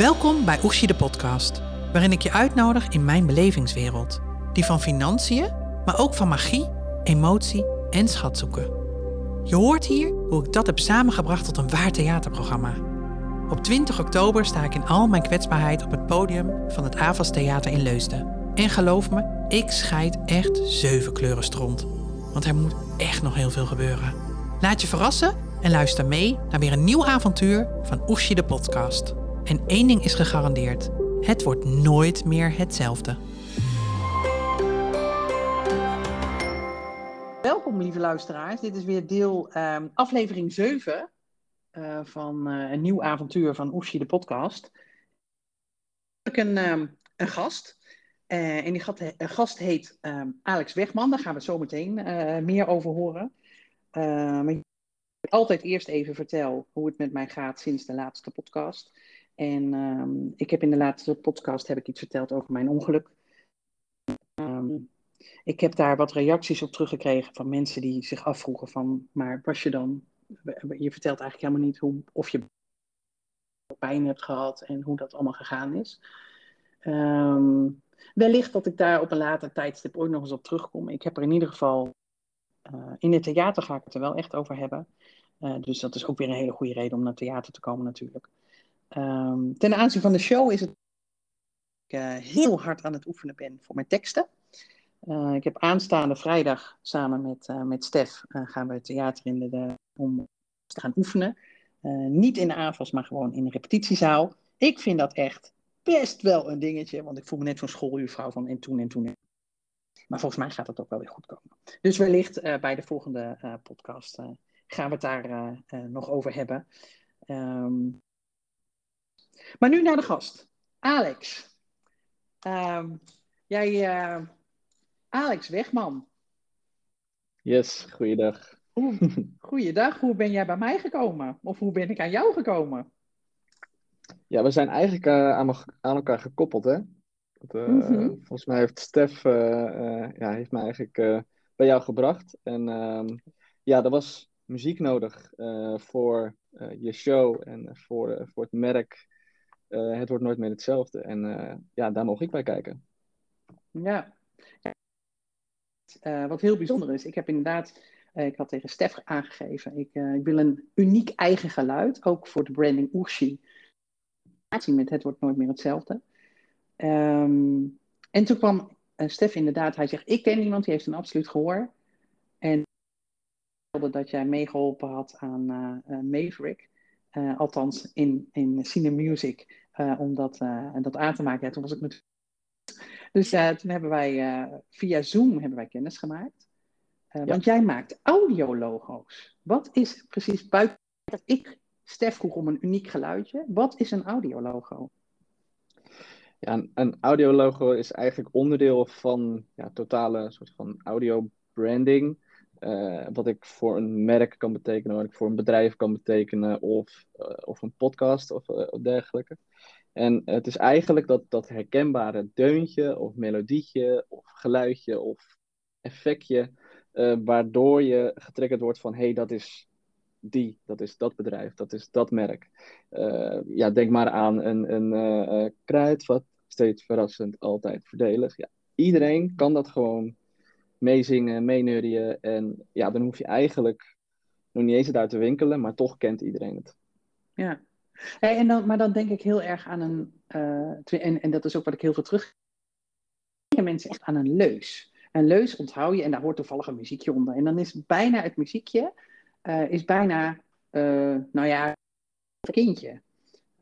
Welkom bij Oeshi de podcast, waarin ik je uitnodig in mijn belevingswereld. Die van financiën, maar ook van magie, emotie en schatzoeken. Je hoort hier hoe ik dat heb samengebracht tot een waar theaterprogramma. Op 20 oktober sta ik in al mijn kwetsbaarheid op het podium van het Avas Theater in Leusden. En geloof me, ik scheid echt zeven kleuren stront. Want er moet echt nog heel veel gebeuren. Laat je verrassen en luister mee naar weer een nieuw avontuur van Oeshi de podcast. En één ding is gegarandeerd: het wordt nooit meer hetzelfde. Welkom, lieve luisteraars. Dit is weer deel um, aflevering 7 uh, van uh, een nieuw avontuur van Oeshi de podcast. Ik heb een, um, een gast. Uh, en die gast heet um, Alex Wegman. Daar gaan we zo meteen meer over horen. maar ik altijd eerst even vertel hoe het met mij gaat sinds de laatste podcast. En um, ik heb in de laatste podcast heb ik iets verteld over mijn ongeluk. Um, ik heb daar wat reacties op teruggekregen van mensen die zich afvroegen van, maar was je dan, je vertelt eigenlijk helemaal niet hoe, of je pijn hebt gehad en hoe dat allemaal gegaan is. Um, wellicht dat ik daar op een later tijdstip ooit nog eens op terugkom. Ik heb er in ieder geval, uh, in het theater ga ik het er wel echt over hebben. Uh, dus dat is ook weer een hele goede reden om naar theater te komen natuurlijk. Um, ten aanzien van de show is het ik uh, heel hard aan het oefenen ben voor mijn teksten. Uh, ik heb aanstaande vrijdag samen met, uh, met Stef gaan we het theater in de, de, om te gaan oefenen. niet in de AFAS, maar gewoon in de repetitiezaal. Ik vind dat echt best wel een dingetje, want ik voel me net zo'n schooljuffrouw van en toen en toen. Maar volgens mij gaat dat ook wel weer goed komen. Dus wellicht bij de volgende podcast gaan we het daar nog over hebben. Um, maar nu naar de gast. Alex. Um, jij, uh, Alex Wegman. Yes, goeiedag. Hoe, goeiedag. Hoe ben jij bij mij gekomen? Of hoe ben ik aan jou gekomen? Ja, we zijn eigenlijk uh, aan, aan, elkaar gekoppeld, hè? Dat, uh, mm -hmm. Volgens mij heeft Stef ja, heeft mij eigenlijk bij jou gebracht. En um, ja, er was muziek nodig voor je show en voor, voor het merk uh, het wordt nooit meer hetzelfde. En uh, ja, daar mocht ik bij kijken. Ja. Uh, wat heel bijzonder is, ik heb inderdaad, ik had tegen Stef aangegeven, ik, ik, wil een uniek eigen geluid, ook voor de branding Oershi. Met het wordt nooit meer hetzelfde. Um, en toen kwam Stef inderdaad, hij zegt, ik ken iemand die heeft een absoluut gehoor. En dat jij meegeholpen had aan Maverick. Althans in, in Cine Music, om dat, uh, dat aan te maken. Ja, toen was ik met... Dus toen hebben wij via Zoom hebben wij kennis gemaakt. Ja. Want jij maakt audiologo's. Wat is precies buiten dat ik Stef vroeg om een uniek geluidje? Wat is een audiologo? Ja, een, een audiologo is eigenlijk onderdeel van ja, totale soort van audio branding. Uh, wat ik voor een merk kan betekenen, wat ik voor een bedrijf kan betekenen, of, uh, of een podcast of, uh, of dergelijke. En het is eigenlijk dat, dat herkenbare deuntje, of melodietje, of geluidje, of effectje, waardoor je getriggerd wordt van hé, hey, dat is die, dat is dat bedrijf, dat is dat merk. ja, denk maar aan een, een kruidvat, steeds verrassend, altijd voordelig. Ja, iedereen kan dat gewoon meezingen, meeneurien. En ja, dan hoef je eigenlijk nog niet eens het uit te winkelen, maar toch kent iedereen het. Ja, en dan, maar dan denk ik heel erg aan een, uh, en, en dat is ook wat ik heel veel terug. mensen echt aan een leus. Een leus onthoud je en daar hoort toevallig een muziekje onder. En dan is bijna het muziekje, uh, is bijna, uh, nou ja, een kindje.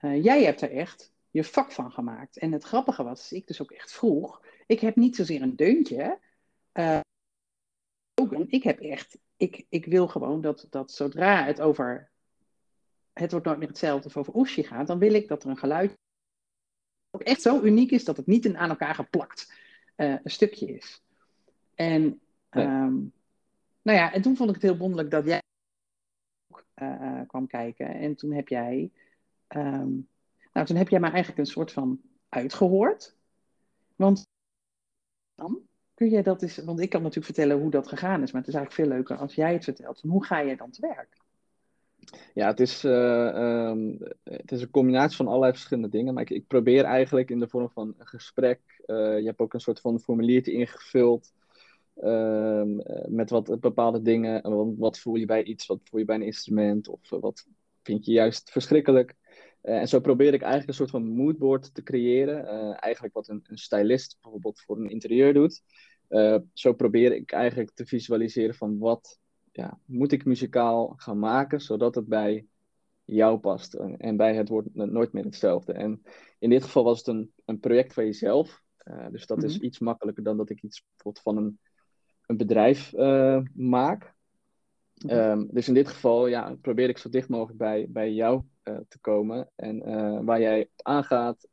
jij hebt er echt je vak van gemaakt. En het grappige was, ik dus ook echt vroeg, ik heb niet zozeer een deuntje, ik heb echt, ik, ik wil gewoon dat, dat zodra het over, het wordt nooit meer hetzelfde of over Oeshi gaat, dan wil ik dat er een geluid ook echt zo uniek is dat het niet een aan elkaar geplakt uh, een stukje is. En, nee. um, nou ja, en toen vond ik het heel wonderlijk dat jij ook uh, kwam kijken. En toen heb jij, um, nou toen heb jij mij eigenlijk een soort van uitgehoord. Want dan Kun jij dat eens, want ik kan natuurlijk vertellen hoe dat gegaan is, maar het is eigenlijk veel leuker als jij het vertelt. hoe ga jij dan te werk? Ja, het is, eh, ehm, het is een combinatie van allerlei verschillende dingen. Maar ik, ik probeer eigenlijk in de vorm van een gesprek. Uh, je hebt ook een soort van formuliertje ingevuld. Ehm, met wat bepaalde dingen. Wat, wat, voel je bij iets? Wat voel je bij een instrument? Of wat vind je juist verschrikkelijk? En zo probeer ik eigenlijk een soort van moodboard te creëren. eigenlijk wat een, een stylist bijvoorbeeld voor een interieur doet. zo probeer ik eigenlijk te visualiseren van wat ja, moet ik muzikaal gaan maken zodat het bij jou past. En, bij het wordt nooit meer hetzelfde. En in dit geval was het een, een project van jezelf. Uh, dus dat is mhm. iets makkelijker dan dat ik iets bijvoorbeeld van een, een bedrijf uh, maak. Mhm. Um, dus in dit geval ja, probeer ik zo dicht mogelijk bij, bij jou te komen. En waar jij aangaat.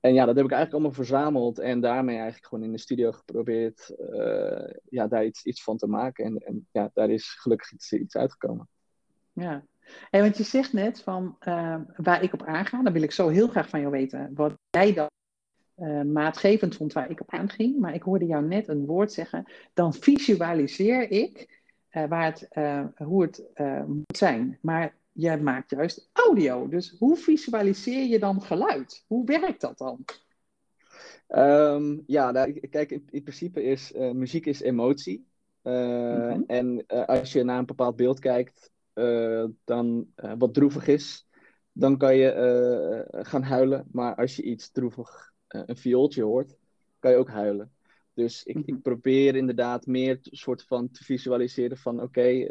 En ja, dat heb ik eigenlijk allemaal verzameld en daarmee eigenlijk gewoon in de studio geprobeerd ja, daar iets, iets van te maken. En, en ja, daar is gelukkig iets, uitgekomen. Ja, en want je zegt net van waar ik op aanga, dan wil ik zo heel graag van jou weten wat jij dan maatgevend vond waar ik op aanging. Maar ik hoorde jou net een woord zeggen, dan visualiseer ik waar het, hoe het moet zijn. Maar jij maakt juist audio. Dus hoe visualiseer je dan geluid? Hoe werkt dat dan? Um, ja, nou, kijk, in, in, principe is uh, muziek is emotie. Uh, En uh, als je naar een bepaald beeld kijkt, dan wat droevig is, dan kan je gaan huilen. Maar als je iets droevig, een viooltje hoort, kan je ook huilen. Dus ik, ik mhm. probeer inderdaad meer soort van te visualiseren van oké,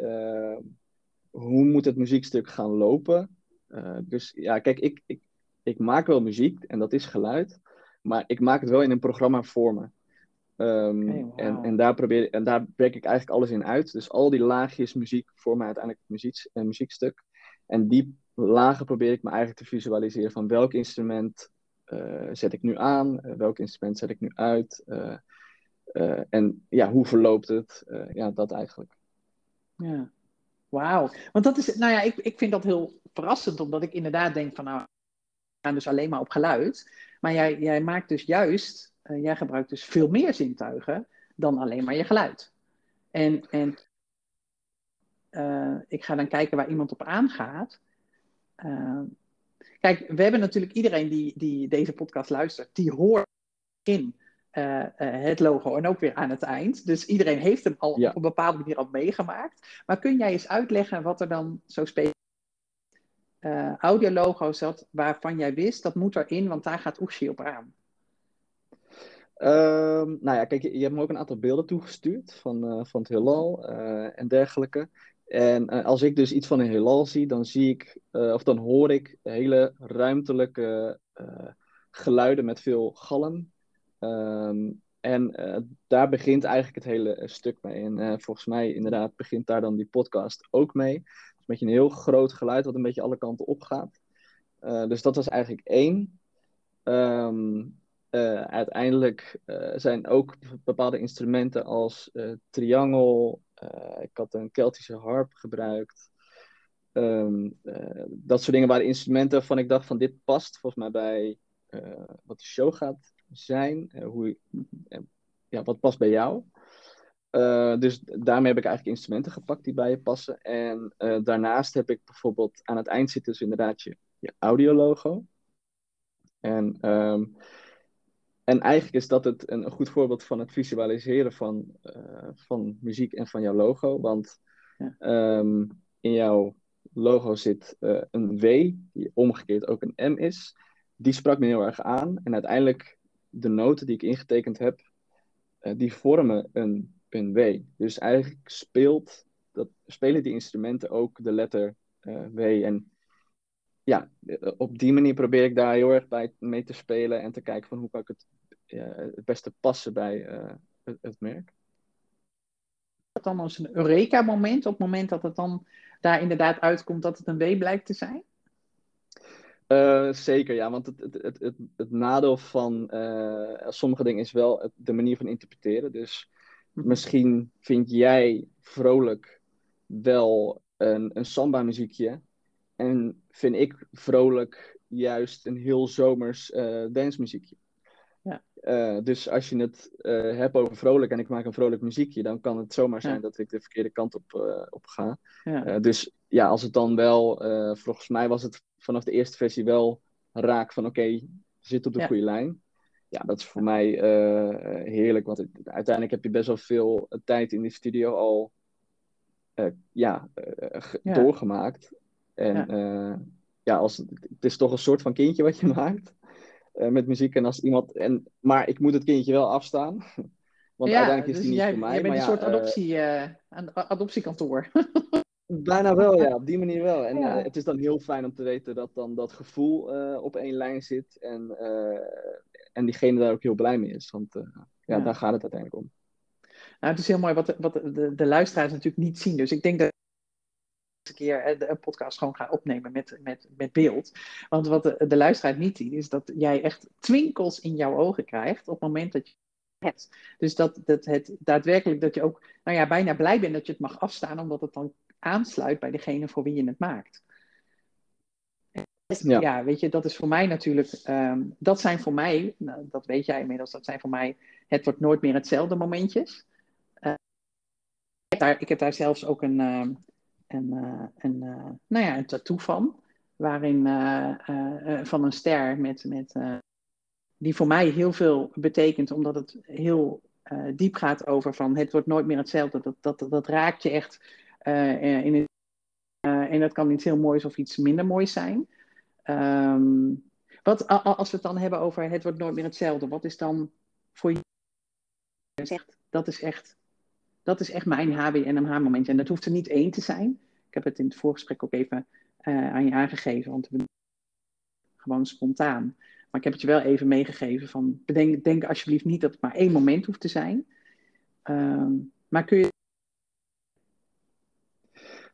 hoe moet het muziekstuk gaan lopen? Uh, dus ja, kijk, ik, ik, ik maak wel muziek en dat is geluid, maar ik maak het wel in een programma voor me. Um, en, en, daar probeer, en daar breek ik eigenlijk alles in uit. Dus al die laagjes muziek vormen uiteindelijk muziek, een muziekstuk. En die lagen probeer ik me eigenlijk te visualiseren van welk instrument uh, zet ik nu aan, uh, welk instrument zet ik nu uit. en ja, hoe verloopt het? ja, dat eigenlijk. Ja. Wauw. Want dat is, nou ja, ik, ik vind dat heel verrassend, omdat ik inderdaad denk van, nou, we gaan dus alleen maar op geluid. Maar jij, jij maakt dus juist, uh, jij gebruikt dus veel meer zintuigen dan alleen maar je geluid. En, en uh, ik ga dan kijken waar iemand op aangaat. Uh, kijk, we hebben natuurlijk iedereen die, die deze podcast luistert, die hoort in uh, het logo en ook weer aan het eind. Dus iedereen heeft hem al op een bepaalde manier al meegemaakt. Maar kun jij eens uitleggen wat er dan zo speciaal uh, audiologo zat waarvan jij wist dat moet erin, want daar gaat Oeshi op aan? Um, nou ja, kijk, je, je, hebt me ook een aantal beelden toegestuurd van, uh, van het heelal en dergelijke. En als ik dus iets van een heelal zie, dan zie ik, of dan hoor ik hele ruimtelijke geluiden met veel galm Um, en uh, daar begint eigenlijk het hele uh, stuk mee. En uh, volgens mij inderdaad begint daar dan die podcast ook mee. Het is een beetje een heel groot geluid wat een beetje alle kanten opgaat. dus dat was eigenlijk één. Um, uiteindelijk zijn ook bepaalde instrumenten als triangel. ik had een Keltische harp gebruikt. Um, dat soort dingen waren instrumenten waarvan ik dacht van dit past volgens mij bij wat de show gaat zijn? Eh, hoe, eh, ja, wat past bij jou? Uh, dus daarmee heb ik eigenlijk instrumenten gepakt die bij je passen. En uh, daarnaast heb ik bijvoorbeeld aan het eind zitten dus inderdaad je, je audiologo. En, um, en eigenlijk is dat het een, een, goed voorbeeld van het visualiseren van, uh, van muziek en van jouw logo. Want ja. um, in jouw logo zit een W, die omgekeerd ook een M is. Die sprak me heel erg aan. En uiteindelijk de noten die ik ingetekend heb, uh, die vormen een, W. Dus eigenlijk speelt dat, spelen die instrumenten ook de letter uh, W. En ja, eh, op die manier probeer ik daar heel erg bij mee te spelen en te kijken van hoe kan ik het het beste passen bij het, het, merk. Dat dan als een Eureka-moment, op het moment dat het dan daar inderdaad uitkomt dat het een W blijkt te zijn? Uh, zeker, ja. Want het, het, het, het, het nadeel van uh, sommige dingen is wel de manier van interpreteren. Dus mhm. misschien vind jij vrolijk wel een, een samba-muziekje. En vind ik vrolijk juist een heel zomers uh, dancemuziekje. Eh, dus als je het uh, hebt over vrolijk en ik maak een vrolijk muziekje, dan kan het zomaar zijn dat ik de verkeerde kant op, uh, op ga. Ja. dus ja, als het dan wel, volgens mij was het vanaf de eerste versie wel raak van oké, okay, zit op de goede lijn. Ja, dat is voor mij heerlijk, want het, uiteindelijk heb je best wel veel tijd in die studio al ja, doorgemaakt. En ja, als, het is toch een soort van kindje wat je maakt. Uh, met muziek. En als iemand. En, maar ik moet het kindje wel afstaan. Want ja, uiteindelijk is dus die niet voor mij. Jij bent maar een soort adoptie, uh, adoptiekantoor. Bijna wel, ja, op die manier wel. En ja. uh, het is dan heel fijn om te weten dat dan dat gevoel op één lijn zit. En, en diegene daar ook heel blij mee is. Want ja, ja, daar gaat het uiteindelijk om. Nou, het is heel mooi wat, wat de, de luisteraars natuurlijk niet zien. Dus ik denk dat een keer een podcast gewoon gaan opnemen met, met, met beeld. Want wat de, de luisteraar niet ziet, is dat jij echt twinkels in jouw ogen krijgt op het moment dat je het. Dus dat, dat het daadwerkelijk dat je ook nou ja, bijna blij bent dat je het mag afstaan, omdat het dan aansluit bij degene voor wie je het maakt. Ja. ja, weet je, dat is voor mij natuurlijk, um, dat zijn voor mij, nou, dat weet jij inmiddels, dat zijn voor mij, het wordt nooit meer hetzelfde momentjes. Uh, ik, heb daar, ik heb daar zelfs ook een, um, een, uh, nou ja, een tattoo van. Waarin uh, van een ster met, met, die voor mij heel veel betekent, omdat het heel diep gaat over van het wordt nooit meer hetzelfde. Dat, dat, dat raakt je echt in het, en dat kan iets heel moois of iets minder moois zijn. Um, wat, als we het dan hebben over het wordt nooit meer hetzelfde, wat is dan voor je dat is echt dat is echt mijn HBNMH-momentje. En dat hoeft er niet één te zijn. Ik heb het in het voorgesprek ook even uh, aan je aangegeven, want we gewoon spontaan. Maar ik heb het je wel even meegegeven van bedenk denk alsjeblieft niet dat het maar één moment hoeft te zijn. Uh, maar kun je.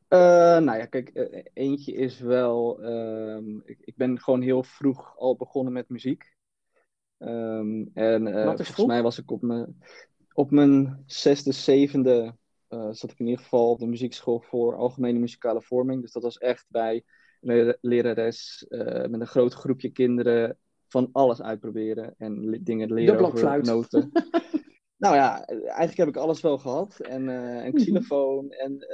Uh, nou ja, kijk, uh, eentje is wel. Uh, ik, ik, ben gewoon heel vroeg al begonnen met muziek. Um, en volgens mij was ik op mijn op mijn zesde, zevende uh, zat ik in ieder geval op de muziekschool voor algemene muzikale vorming. Dus dat was echt bij een lerares uh, met een groot groepje kinderen van alles uitproberen en dingen leren over noten. nou ja, eigenlijk heb ik alles wel gehad. En uh, een xylofoon en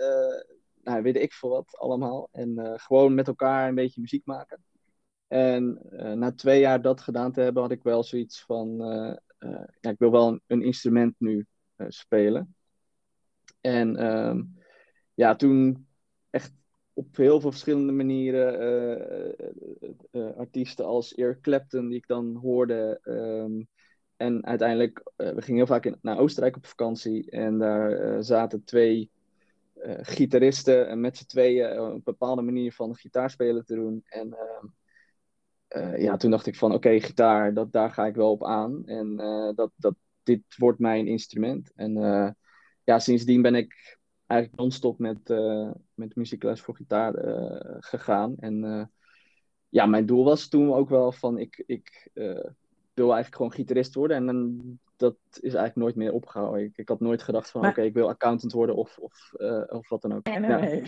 nou, weet ik veel wat allemaal. En gewoon met elkaar een beetje muziek maken. En na twee jaar dat gedaan te hebben, had ik wel zoiets van ja, ik wil wel een, instrument nu uh, spelen. En ehm, ja, toen echt op heel veel verschillende manieren uh, artiesten als Eric Clapton, die ik dan hoorde. Um, en uiteindelijk, we gingen heel vaak in, naar Oostenrijk op vakantie. En daar zaten twee gitaristen en met z'n tweeën een bepaalde manier van gitaarspelen te doen. En ehm, uh, ja, toen dacht ik van oké, gitaar, dat, daar ga ik wel op aan. En uh, dat, dat, dit wordt mijn instrument. En uh, ja, sindsdien ben ik eigenlijk non-stop met, met muziekles voor gitaar gegaan. En ja, mijn doel was toen ook wel van ik, ik wil eigenlijk gewoon gitarist worden. En dan, dat is eigenlijk nooit meer opgehouden. Ik, ik had nooit gedacht van oké, ik wil accountant worden of, of, uh, of wat dan ook. Nee, nee.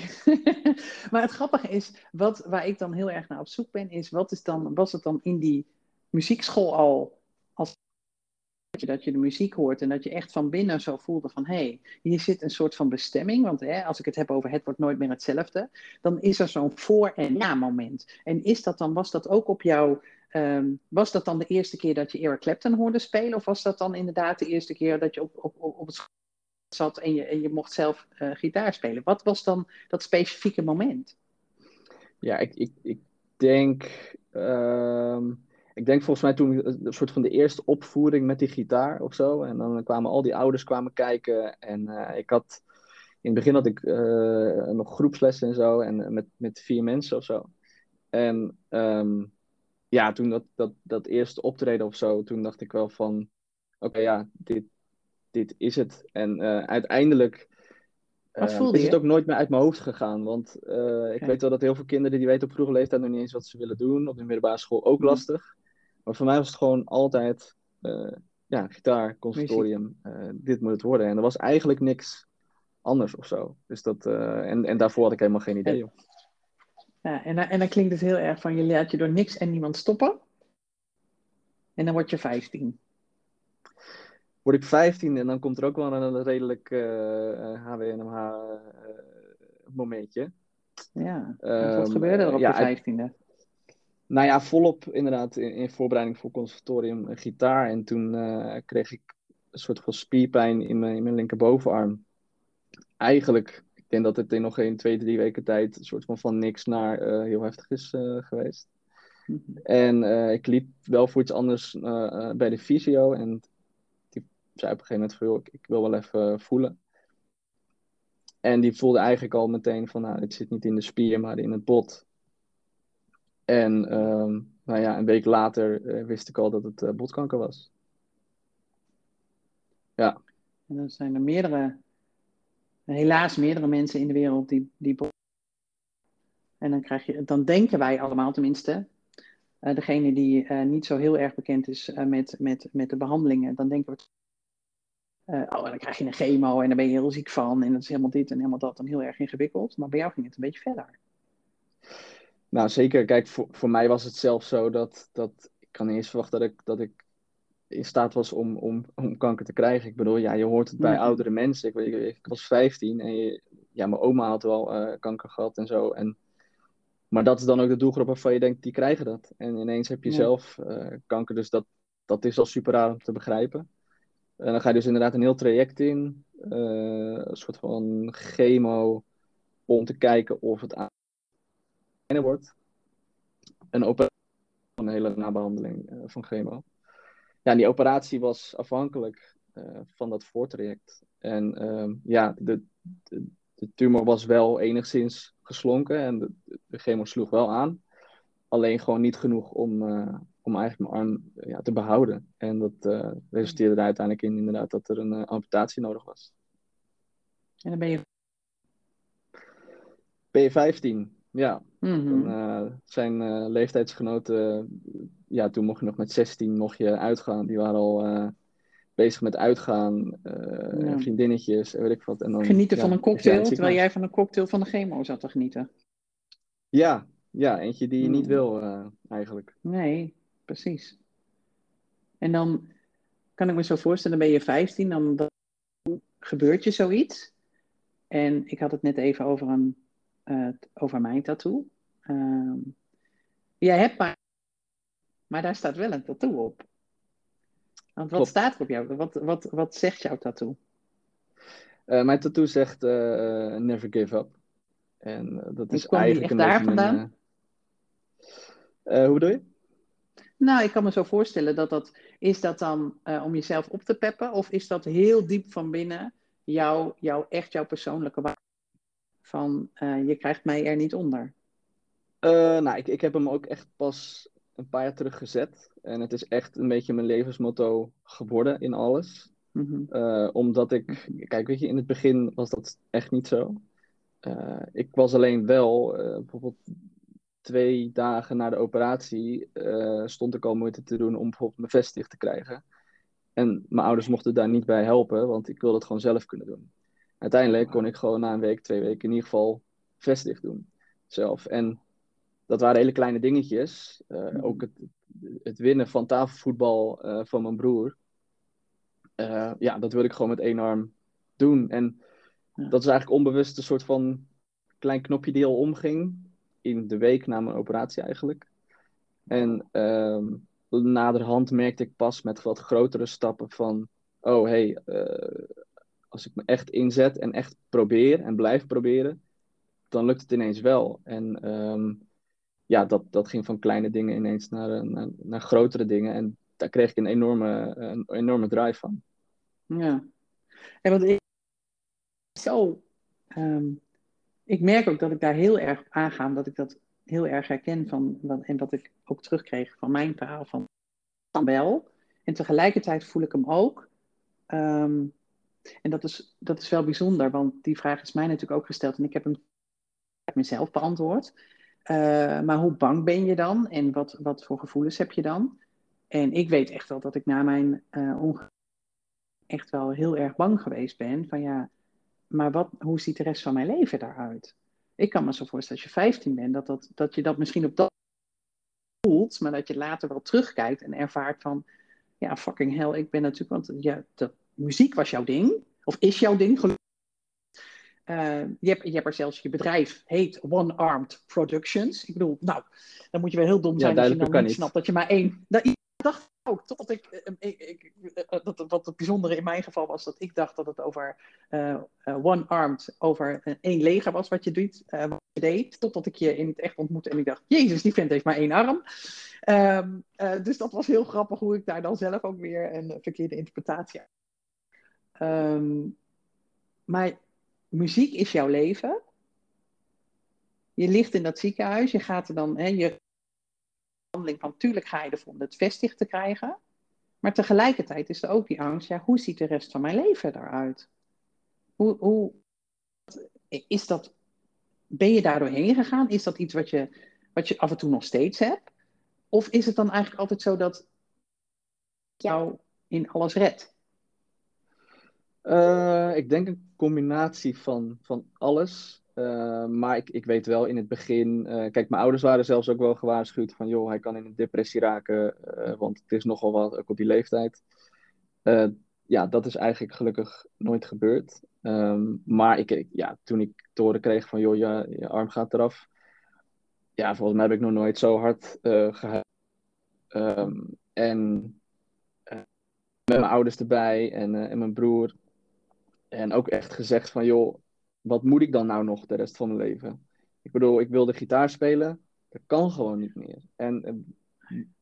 maar het grappige is, wat, waar ik dan heel erg naar op zoek ben, is wat is dan, was het dan in die muziekschool al als dat je de muziek hoort en dat je echt van binnen zo voelde van hé, hey, hier zit een soort van bestemming. Want hè, als ik het heb over het wordt nooit meer hetzelfde, dan is er zo'n voor- en na-moment. En is dat dan, was dat ook op jouw Um, was dat dan de eerste keer dat je Eric Clapton hoorde spelen? Of was dat dan inderdaad de eerste keer dat je op, op, op het zat en je, en je mocht zelf uh, gitaar spelen? Wat was dan dat specifieke moment? Ja, ik, ik, ik denk. Um, ik denk volgens mij toen een soort van de eerste opvoering met die gitaar of zo. En dan kwamen al die ouders kwamen kijken. En uh, ik had. In het begin had ik nog groepslessen en zo. En met, met vier mensen of zo. En um, ja, toen dat, dat, dat eerste optreden of zo, toen dacht ik wel van, oké, ja, dit, dit is het. En uh, uiteindelijk uh, is het ook nooit meer uit mijn hoofd gegaan. Want uh, ik weet wel dat heel veel kinderen die weten op vroege leeftijd nog niet eens wat ze willen doen. Op de middelbare school ook mhm. lastig. Maar voor mij was het gewoon altijd, ja, gitaar, conservatorium, dit moet het worden. En er was eigenlijk niks anders of zo. Dus dat, en, en daarvoor had ik helemaal geen idee. Joh. Ja, en, en dan klinkt het heel erg van je laat je door niks en niemand stoppen. En dan word je 15. word ik 15 en dan komt er ook wel een redelijk HWNMH momentje. Ja, wat um, gebeurde er op ja, je 15e? Nou ja, volop inderdaad in, in voorbereiding voor conservatorium gitaar. En toen kreeg ik een soort van spierpijn in mijn, in mijn linkerbovenarm. Eigenlijk, denk dat het in nog geen twee, drie weken tijd een soort van van niks naar uh, heel heftig is uh, geweest. Mm -hmm. En uh, ik liep wel voor iets anders bij de fysio. En die zei op een gegeven moment van, joh, ik, ik wil wel even voelen. En die voelde eigenlijk al meteen van, nou, het zit niet in de spier, maar in het bot. En um, nou ja, een week later wist ik al dat het botkanker was. Ja. En dan zijn er meerdere, helaas meerdere mensen in de wereld die, die en dan, krijg je, dan denken wij allemaal tenminste, uh, degene die uh, niet zo heel erg bekend is uh, met, met, met de behandelingen, dan denken we, oh, dan krijg je een chemo en dan ben je heel ziek van en dat is helemaal dit en helemaal dat en heel erg ingewikkeld. Maar bij jou ging het een beetje verder. Nou, zeker. Kijk, voor, voor mij was het zelfs zo dat, dat ik kan eens verwachten dat ik, dat ik in staat was om, om, om kanker te krijgen. Ik bedoel, ja, je hoort het bij oudere mensen. Ik, ik, ik, was 15 en je, ja, mijn oma had wel uh, kanker gehad en zo. En, maar dat is dan ook de doelgroep waarvan je denkt, die krijgen dat. En ineens heb je zelf uh, kanker, dus dat, dat is al super raar om te begrijpen. En dan ga je dus inderdaad een heel traject in, uh, een soort van chemo, om te kijken of het aan wordt. Een operatie, een hele nabehandeling van chemo ja, die operatie was afhankelijk uh, van dat voortraject. En uh, ja, de, de, de, tumor was wel enigszins geslonken en de, de chemo sloeg wel aan. Alleen gewoon niet genoeg om, uh, om eigenlijk mijn arm ja, te behouden. En dat uh, resulteerde er uiteindelijk in inderdaad dat er een amputatie nodig was. En dan ben je... Ben je 15? Ja, mm zijn uh, leeftijdsgenoten, ja, toen mocht je nog met 16 mocht je uitgaan. Die waren al uh, bezig met uitgaan, ja. vriendinnetjes, weet ik wat. En dan, genieten ja, van een cocktail, terwijl jij van een cocktail van de chemo zat te genieten. Ja, ja eentje die je niet mm. wil eigenlijk. Nee, precies. En dan kan ik me zo voorstellen, dan ben je 15, dan, dan gebeurt je zoiets. En ik had het net even over een uh, over mijn tattoo. Uh, jij hebt maar, maar daar staat wel een tattoo op. Want wat staat er op jou? Wat, wat, wat zegt jouw tattoo? Uh, mijn tattoo zegt uh, never give up. En dat is eigenlijk echt daar vandaan? hoe bedoel je? Nou, ik kan me zo voorstellen dat dat... Is dat dan om jezelf op te peppen? Of is dat heel diep van binnen jouw, jouw, echt jouw persoonlijke waarde? Van uh, je krijgt mij er niet onder? Uh, nou, ik, ik heb hem ook echt pas een paar jaar terug gezet. En het is echt een beetje mijn levensmotto geworden in alles. Mm -hmm. uh, omdat ik, kijk, weet je, in het begin was dat echt niet zo. ik was alleen wel, bijvoorbeeld twee dagen na de operatie, stond ik al moeite te doen om bijvoorbeeld mijn vest dicht te krijgen. En mijn ouders mochten daar niet bij helpen, want ik wilde het gewoon zelf kunnen doen uiteindelijk kon ik gewoon na een week, twee weken in ieder geval vestig doen. Zelf. En dat waren hele kleine dingetjes. Uh, ook het, het, winnen van tafelvoetbal uh, van mijn broer. Uh, ja, dat wilde ik gewoon met één arm doen. En ja. dat is eigenlijk onbewust een soort van klein knopje die al omging. In de week na mijn operatie eigenlijk. En ehm, naderhand merkte ik pas met wat grotere stappen van... Oh, hey, als ik me echt inzet en echt probeer en blijf proberen, dan lukt het ineens wel. En um, ja, dat, dat ging van kleine dingen ineens naar, eh, naar, naar, grotere dingen. En daar kreeg ik een enorme, een enorme drive van. Ja, en wat ik zo. Um, ik merk ook dat ik daar heel erg aanga, dat ik dat heel erg herken van, en dat ik ook terugkreeg van mijn verhaal van, wel. En tegelijkertijd voel ik hem ook. Um, en dat is, dat is wel bijzonder, want die vraag is mij natuurlijk ook gesteld en ik heb hem mezelf beantwoord. Uh, maar hoe bang ben je dan en wat, wat voor gevoelens heb je dan? En ik weet echt wel dat ik na mijn uh, echt wel heel erg bang geweest ben. Van ja, maar wat, hoe ziet de rest van mijn leven daaruit? Ik kan me zo voorstellen als je 15 bent, dat, dat, dat je dat misschien op dat voelt, maar dat je later wel terugkijkt en ervaart van, ja, fucking hell, ik ben natuurlijk, want ja, de muziek was jouw ding, of is jouw ding, gelukkig. Uh, je, hebt, je hebt er zelfs je bedrijf, heet One Armed Productions. Ik bedoel, nou, dan moet je wel heel dom zijn als je dan niet, snapt dat je maar één. Dat, ik dacht ook, totdat ik, eh, ik, ik, dat, wat het bijzondere in mijn geval was, dat ik dacht dat het over uh, One Armed, over één leger was wat je, doet, wat je deed. Totdat ik je in het echt ontmoette en ik dacht, jezus, die vent heeft maar één arm. Um, dus dat was heel grappig hoe ik daar dan zelf ook weer een verkeerde interpretatie had. Um, maar muziek is jouw leven. Je ligt in dat ziekenhuis, je gaat er dan, hè, je handeling van, tuurlijk ga je om het vestig te krijgen. Maar tegelijkertijd is er ook die angst, ja, hoe ziet de rest van mijn leven eruit? Hoe, hoe is dat, ben je daar doorheen gegaan? Is dat iets wat je, wat je af en toe nog steeds hebt? Of is het dan eigenlijk altijd zo dat jou in alles redt? Uh, ik denk een combinatie van, van alles. Uh, maar ik, ik weet wel in het begin. Uh, kijk, mijn ouders waren zelfs ook wel gewaarschuwd van. joh, hij kan in een depressie raken. want het is nogal wat op die leeftijd. ja, dat is eigenlijk gelukkig nooit gebeurd. Um, maar ik, ja, toen ik te horen kreeg van. joh, je, arm gaat eraf. Ja, volgens mij heb ik nog nooit zo hard gehuild. Um, en met mijn ouders erbij en, en mijn broer. En ook echt gezegd van, joh, wat moet ik dan nou nog de rest van mijn leven? Ik bedoel, ik wilde gitaar spelen. Dat kan gewoon niet meer. En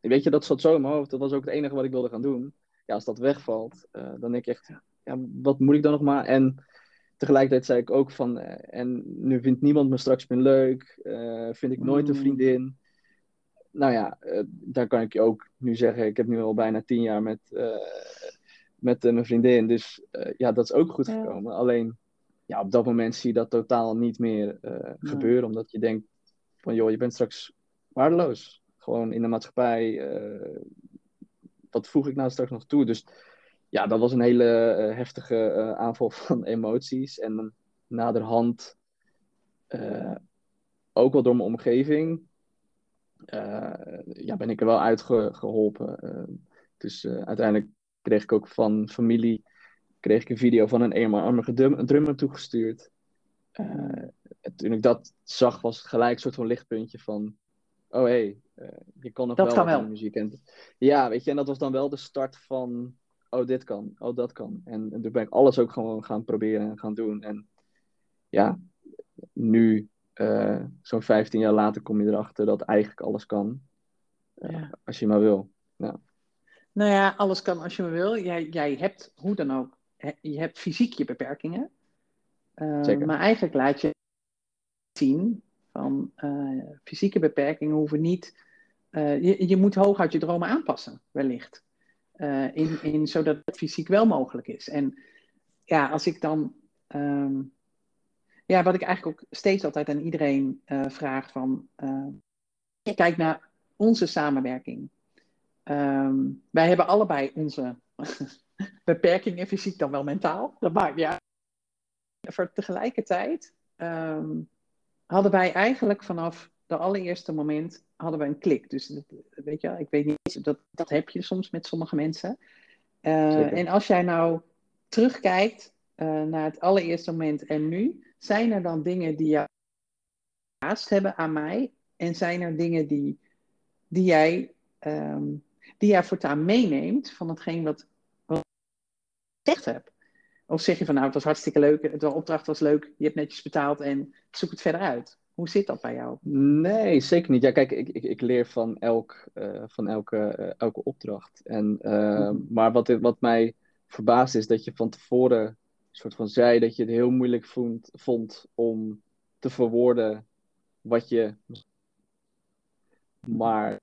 weet je, dat zat zo in mijn hoofd. Dat was ook het enige wat ik wilde gaan doen. Ja, als dat wegvalt, uh, dan denk ik echt, ja, wat moet ik dan nog maar? En tegelijkertijd zei ik ook van, uh, en nu vindt niemand me straks meer leuk. Uh, vind ik nooit een mm. vriendin. Nou ja, daar kan ik je ook nu zeggen. Ik heb nu al bijna tien jaar met met uh, mijn vriendin. Dus uh, ja, dat is ook goed gekomen. Alleen ja, op dat moment zie je dat totaal niet meer uh, gebeuren. Omdat je denkt van joh, je bent straks waardeloos. Gewoon in de maatschappij. wat voeg ik nou straks nog toe? Dus ja, dat was een hele heftige aanval van emoties. En naderhand ook wel door mijn omgeving. ja, ben ik er wel uitgeholpen. dus uiteindelijk kreeg ik ook van familie kreeg ik een video van een eenmalige drummer toegestuurd. Uh, toen ik dat zag, was het gelijk een soort van lichtpuntje van... Oh hé, hey, uh, je kan nog dat wel, wel. muziek. En, ja, weet je, en dat was dan wel de start van... Oh, dit kan. Oh, dat kan. En, en toen ben ik alles ook gewoon gaan proberen en gaan doen. En ja, nu, uh, zo'n 15 jaar later, kom je erachter dat eigenlijk alles kan. Ja. Als je maar wil. Ja. Nou ja, alles kan als je maar wil. Jij, jij hebt, hoe dan ook, je hebt fysiek je beperkingen. Uh, maar eigenlijk laat je zien van uh, fysieke beperkingen hoeven niet. Uh, je, je moet hooguit je dromen aanpassen, wellicht. in, in, zodat het fysiek wel mogelijk is. En ja, als ik dan. Um, ja, wat ik eigenlijk ook steeds altijd aan iedereen vraag van. kijk naar onze samenwerking. Um, wij hebben allebei onze beperkingen, fysiek dan wel mentaal. Dat maakt ja. Voor tegelijkertijd um, hadden wij eigenlijk vanaf de allereerste moment hadden we een klik. Dus weet je, ik weet niet, dat, dat heb je soms met sommige mensen. Uh, en als jij nou terugkijkt uh, naar het allereerste moment en nu, zijn er dan dingen die jou haast hebben aan mij? En zijn er dingen die, die jij um, die jij voortaan meeneemt van hetgeen wat, wat ik gezegd heb. Of zeg je van nou, het was hartstikke leuk, de opdracht was leuk, je hebt netjes betaald en zoek het verder uit. Hoe zit dat bij jou? Nee, zeker niet. Ja, kijk, ik, ik, ik leer van, elk, uh, van elke, uh, elke opdracht. En, uh, mm. Maar wat, wat mij verbaast is dat je van tevoren soort van zei dat je het heel moeilijk vond, vond om te verwoorden wat je. Maar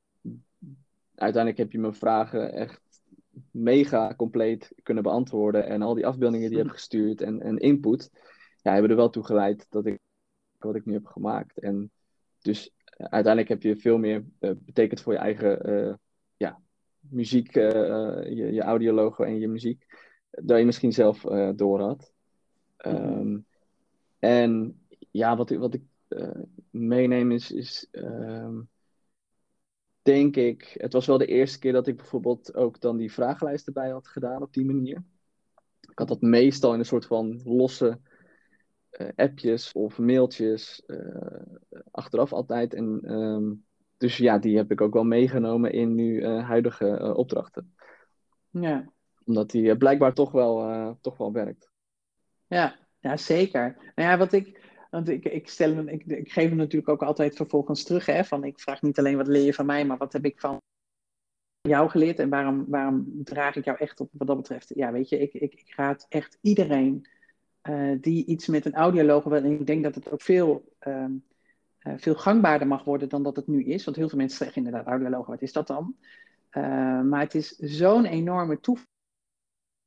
uiteindelijk heb je mijn vragen echt mega compleet kunnen beantwoorden. En al die afbeeldingen die je hebt gestuurd en, en input, ja, hebben er wel toe geleid dat ik wat ik nu heb gemaakt. En dus eh, uiteindelijk heb je veel meer uh, betekend voor je eigen uh, ja, muziek, uh, je, je audiologo en je muziek, dat je misschien zelf door had. Um, en ja, wat, wat ik meeneem is, is um, denk ik, het was wel de eerste keer dat ik bijvoorbeeld ook dan die vragenlijst erbij had gedaan op die manier. Ik had dat meestal in een soort van losse uh, appjes of mailtjes uh, achteraf altijd. En, um, dus ja, die heb ik ook wel meegenomen in nu uh, huidige opdrachten. Ja. Omdat die blijkbaar toch wel, toch wel werkt. Ja, ja, zeker. Nou ja, wat ik, want ik, ik, stel, ik, ik geef hem natuurlijk ook altijd vervolgens terug. Hè, van ik vraag niet alleen wat leer je van mij, maar wat heb ik van jou geleerd en waarom, waarom draag ik jou echt op wat dat betreft? Ja, weet je, ik, ik, ik raad echt iedereen uh, die iets met een audiologo wil. En ik denk dat het ook veel, uh, uh, veel gangbaarder mag worden dan dat het nu is. Want heel veel mensen zeggen inderdaad, audiologo, wat is dat dan? Uh, maar het is zo'n enorme toevoeging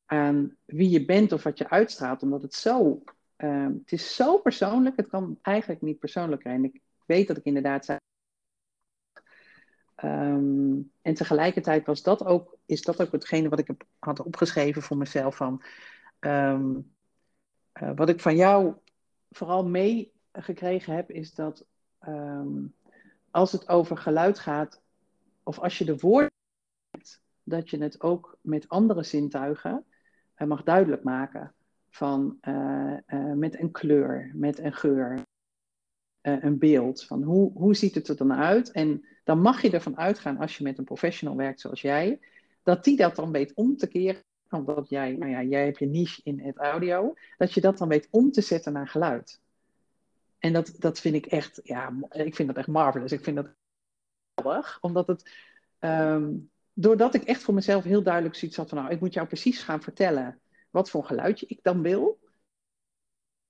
aan wie je bent of wat je uitstraalt, omdat het zo Um, het is zo persoonlijk, het kan eigenlijk niet persoonlijker. En ik weet dat ik inderdaad zei. Um, en tegelijkertijd was dat ook, is dat ook hetgene wat ik heb, had opgeschreven voor mezelf. Van, um, uh, wat ik van jou vooral meegekregen heb, is dat als het over geluid gaat, of als je de woorden hebt, dat je het ook met andere zintuigen uh, mag duidelijk maken van uh, uh, met een kleur, met een geur, uh, een beeld. Van hoe, hoe ziet het er dan uit? En dan mag je ervan uitgaan, als je met een professional werkt zoals jij, dat die dat dan weet om te keren. Omdat jij, nou ja, jij hebt je niche in het audio, dat je dat dan weet om te zetten naar geluid. En dat, dat vind ik echt, ja, ik vind dat echt marvelous. Ik vind dat geweldig, omdat het, um, doordat ik echt voor mezelf heel duidelijk zoiets had van, nou, ik moet jou precies gaan vertellen wat voor geluidje ik dan wil.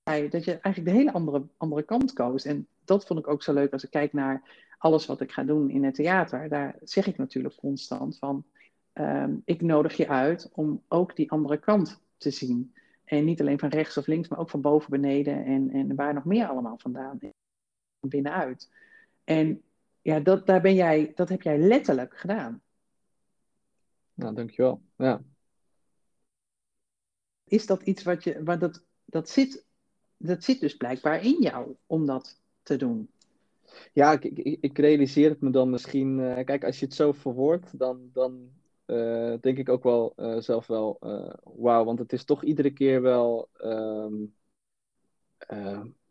Dat je eigenlijk de hele andere, andere kant koos. En dat vond ik ook zo leuk als ik kijk naar alles wat ik ga doen in het theater. Daar zeg ik natuurlijk constant van, um, ik nodig je uit om ook die andere kant te zien. En niet alleen van rechts of links, maar ook van boven, beneden en, en waar nog meer allemaal vandaan. Van binnenuit. En ja, dat, daar ben jij, dat heb jij letterlijk gedaan. Nou, dankjewel. Ja, is dat iets wat je, maar dat, dat, zit, dat zit dus blijkbaar in jou om dat te doen. Ja, ik, ik, ik realiseer het me dan misschien. Uh, kijk, als je het zo verwoordt, dan, dan uh, denk ik ook wel uh, zelf wel, wauw, want het is toch iedere keer wel, um,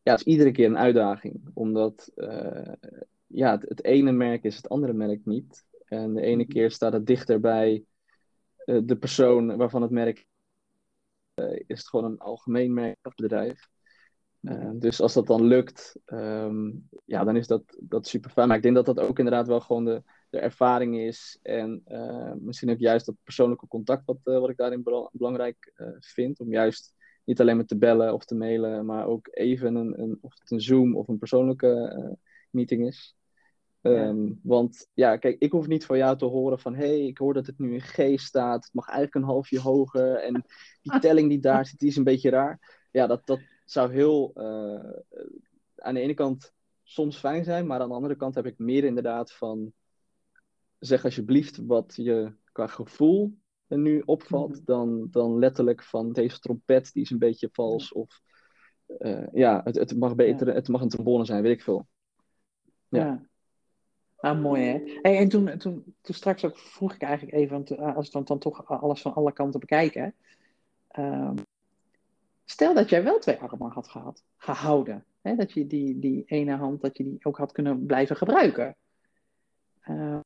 ja, het is iedere keer een uitdaging. Omdat, ja, het, het, ene merk is het andere merk niet. En de ene mhm. keer staat het dichter bij de persoon waarvan het merk is het gewoon een algemeen merkbedrijf. Uh, dus als dat dan lukt, um, ja, dan is dat, dat super fijn. Maar ik denk dat dat ook inderdaad wel gewoon de, de ervaring is. En uh, misschien ook juist dat persoonlijke contact, wat, wat ik daarin belangrijk vind. Om juist niet alleen maar te bellen of te mailen, maar ook even een, een, of het een Zoom of een persoonlijke meeting is. Um, ja. Want ja, kijk, ik hoef niet van jou te horen van hé, hey, ik hoor dat het nu in G staat. Het mag eigenlijk een halfje hoger. En die telling die daar zit, die is een beetje raar. Ja, dat, dat zou heel uh, aan de ene kant soms fijn zijn, maar aan de andere kant heb ik meer inderdaad van zeg alsjeblieft wat je qua gevoel er nu opvalt, mm -hmm. dan, dan letterlijk van deze trompet die is een beetje vals. Of uh, ja, het, het mag beter, ja. het mag een trombone zijn, weet ik veel. ja. ja. Ah, mooi hè. En toen, toen, toen straks ook vroeg ik eigenlijk even, eh, als we dan, dan toch alles van alle kanten bekijken. Um, stel dat jij wel twee armen had gehad, gehouden. Hè? Dat je die, die ene hand, dat je die ook had kunnen blijven gebruiken. Uh,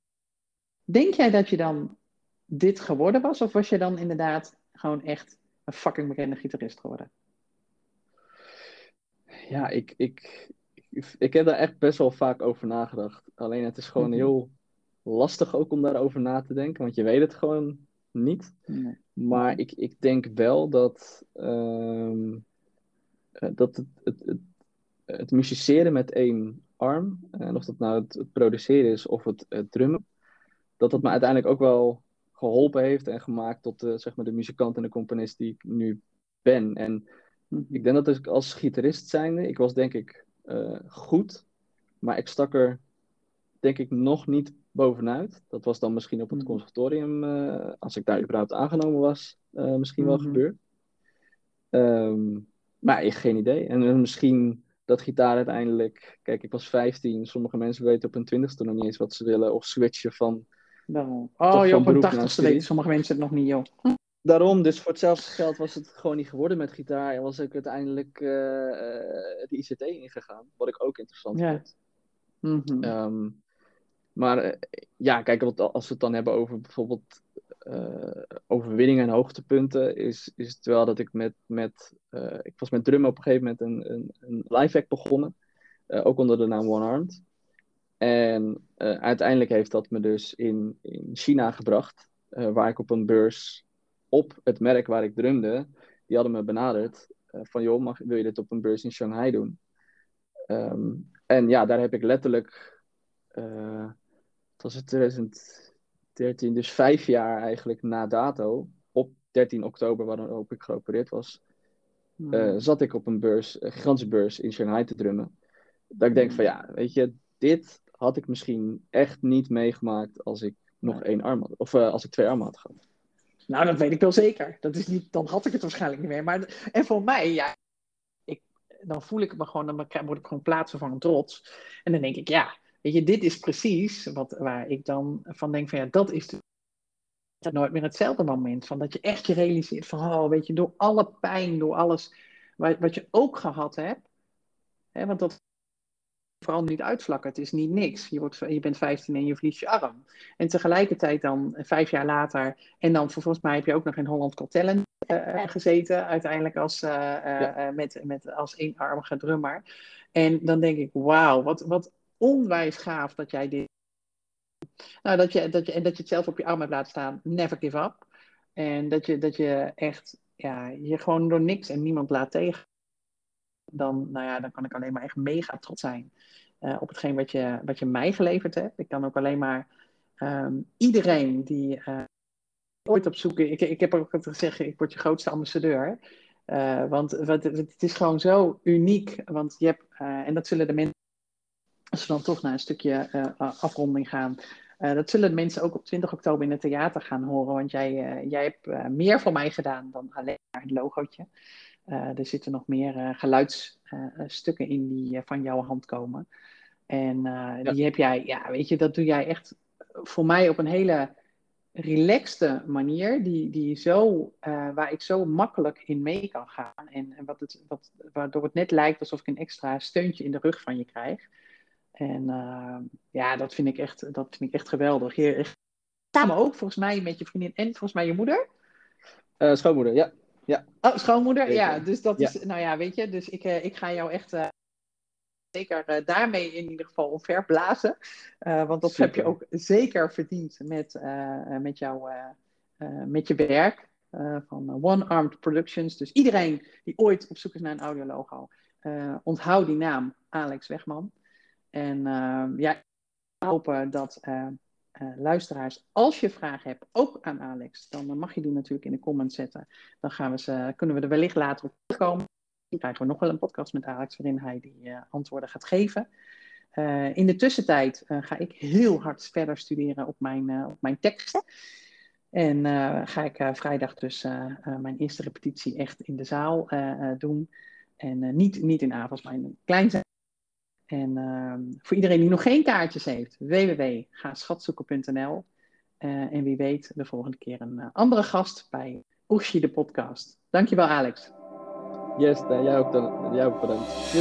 denk jij dat je dan dit geworden was? Of was je dan inderdaad gewoon echt een fucking bekende gitarist geworden? Ja, ik, ik, ik heb daar echt best wel vaak over nagedacht. Alleen het is gewoon mhm. heel lastig ook om daarover na te denken, want je weet het gewoon niet. Nee. Maar ik, ik denk wel dat, um, dat het, het, het, het musiceren met één arm, en of dat nou het, het produceren is of het, het, drummen, dat dat me uiteindelijk ook wel geholpen heeft en gemaakt tot de, zeg maar, de muzikant en de componist die ik nu ben. En mhm. ik denk dat ik als gitarist zijnde, ik was denk ik uh, goed. Maar ik stak er, denk ik, nog niet bovenuit. Dat was dan misschien op het hmm. conservatorium, uh, als ik daar überhaupt aangenomen was, uh, misschien wel mm -hmm. gebeurd. Um, maar ik geen idee. En misschien dat gitaar uiteindelijk. Kijk, ik was 15. Sommige mensen weten op hun twintigste nog niet eens wat ze willen. Of switchen van. Daarom. Oh, joh, op een tachtigste weten sommige mensen het nog niet, joh. Daarom, dus voor hetzelfde geld was het gewoon niet geworden met gitaar. En was ik uiteindelijk uh, de ICT ingegaan. Wat ik ook interessant ja. vond. Mm maar uh, ja, kijk, als we het dan hebben over bijvoorbeeld uh, overwinningen en hoogtepunten, is, is het wel dat ik met, met ik was met drum op een gegeven moment een, een, een live act begonnen. ook onder de naam One Armed. En uiteindelijk heeft dat me dus in, in China gebracht, waar ik op een beurs op het merk waar ik drumde, die hadden me benaderd van joh, mag, wil je dit op een beurs in Shanghai doen? Um, en ja, daar heb ik letterlijk, uh, het was het 2013, dus vijf jaar eigenlijk na dato, op 13 oktober, waarop ik geopereerd was, uh, zat ik op een beurs, een gigantische beurs in Shanghai te drummen. Dat ik denk van ja, weet je, dit had ik misschien echt niet meegemaakt als ik nog één arm had, of als ik twee armen had gehad. Nou, dat weet ik wel zeker. Dat is niet, dan had ik het waarschijnlijk niet meer. Maar, en voor mij, ja, dan voel ik me gewoon, dan word ik gewoon plaatsvervangend trots. En dan denk ik, ja, weet je, dit is precies wat, waar ik dan van denk van ja, dat is de, nooit meer hetzelfde moment. Van dat je echt je realiseert van, oh, weet je, door alle pijn, door alles wat, wat je ook gehad hebt. Hè, want dat vooral niet uitvlakken. Het is niet niks. Je, wordt, je bent 15 en je verliest je arm. En tegelijkertijd dan, vijf jaar later, en dan volgens mij heb je ook nog in Holland Got Talent uh, gezeten, uiteindelijk als, uh, ja. met, met, als eenarmige drummer. En dan denk ik, wauw, wat, wat onwijs gaaf dat jij dit. Nou, dat je, dat je, en dat je het zelf op je arm hebt laten staan, never give up. En dat je, dat je echt, ja, je gewoon door niks en niemand laat tegen. Dan, nou ja, dan kan ik alleen maar echt mega trots zijn uh, op hetgeen wat je, wat je mij geleverd hebt. Ik kan ook alleen maar um, iedereen die uh, ooit op zoek is. Ik, ik heb ook gezegd, ik word je grootste ambassadeur. Uh, want het is gewoon zo uniek. Want je hebt, en dat zullen de mensen, als we dan toch naar een stukje afronding gaan. dat zullen de mensen ook op 20 oktober in het theater gaan horen. Want jij, jij hebt meer voor mij gedaan dan alleen maar het logootje. Er zitten nog meer geluidsstukken in die van jouw hand komen. En die heb jij, ja, weet je, dat doe jij echt voor mij op een hele relaxte manier, die, die zo, uh, waar ik zo makkelijk in mee kan gaan. En, en wat het, wat, waardoor het net lijkt alsof ik een extra steuntje in de rug van je krijg. En uh, ja, dat vind ik echt, dat vind ik echt geweldig. Je, samen ook, volgens mij, met je vriendin en volgens mij je moeder. schoonmoeder, ja. Ja. Oh, schoonmoeder, ja. Dus dat is, nou ja, weet je, dus ik, ik ga jou echt zeker uh, daarmee in ieder geval omverblazen. Uh, want dat Super. heb je ook zeker verdiend met, met, jou, met je werk van One Armed Productions. Dus iedereen die ooit op zoek is naar een audiologo, onthoud die naam Alex Wegman. En ja, ik hoop dat luisteraars, als je vragen hebt, ook aan Alex, dan mag je die natuurlijk in de comments zetten. Dan gaan we ze, kunnen we er wellicht later op terugkomen. Dan krijgen we nog wel een podcast met Alex waarin hij die uh, antwoorden gaat geven. In de tussentijd ga ik heel hard verder studeren op mijn, op mijn teksten. En ga ik vrijdag dus mijn eerste repetitie echt in de zaal doen. En niet, niet in avonds, maar in een klein zaal. En ehm, voor iedereen die nog geen kaartjes heeft, www.gaschatzoeken.nl. en wie weet de volgende keer een andere gast bij Oeshi de podcast. Dankjewel Alex. Yes, ook, dan, jij ook bedankt.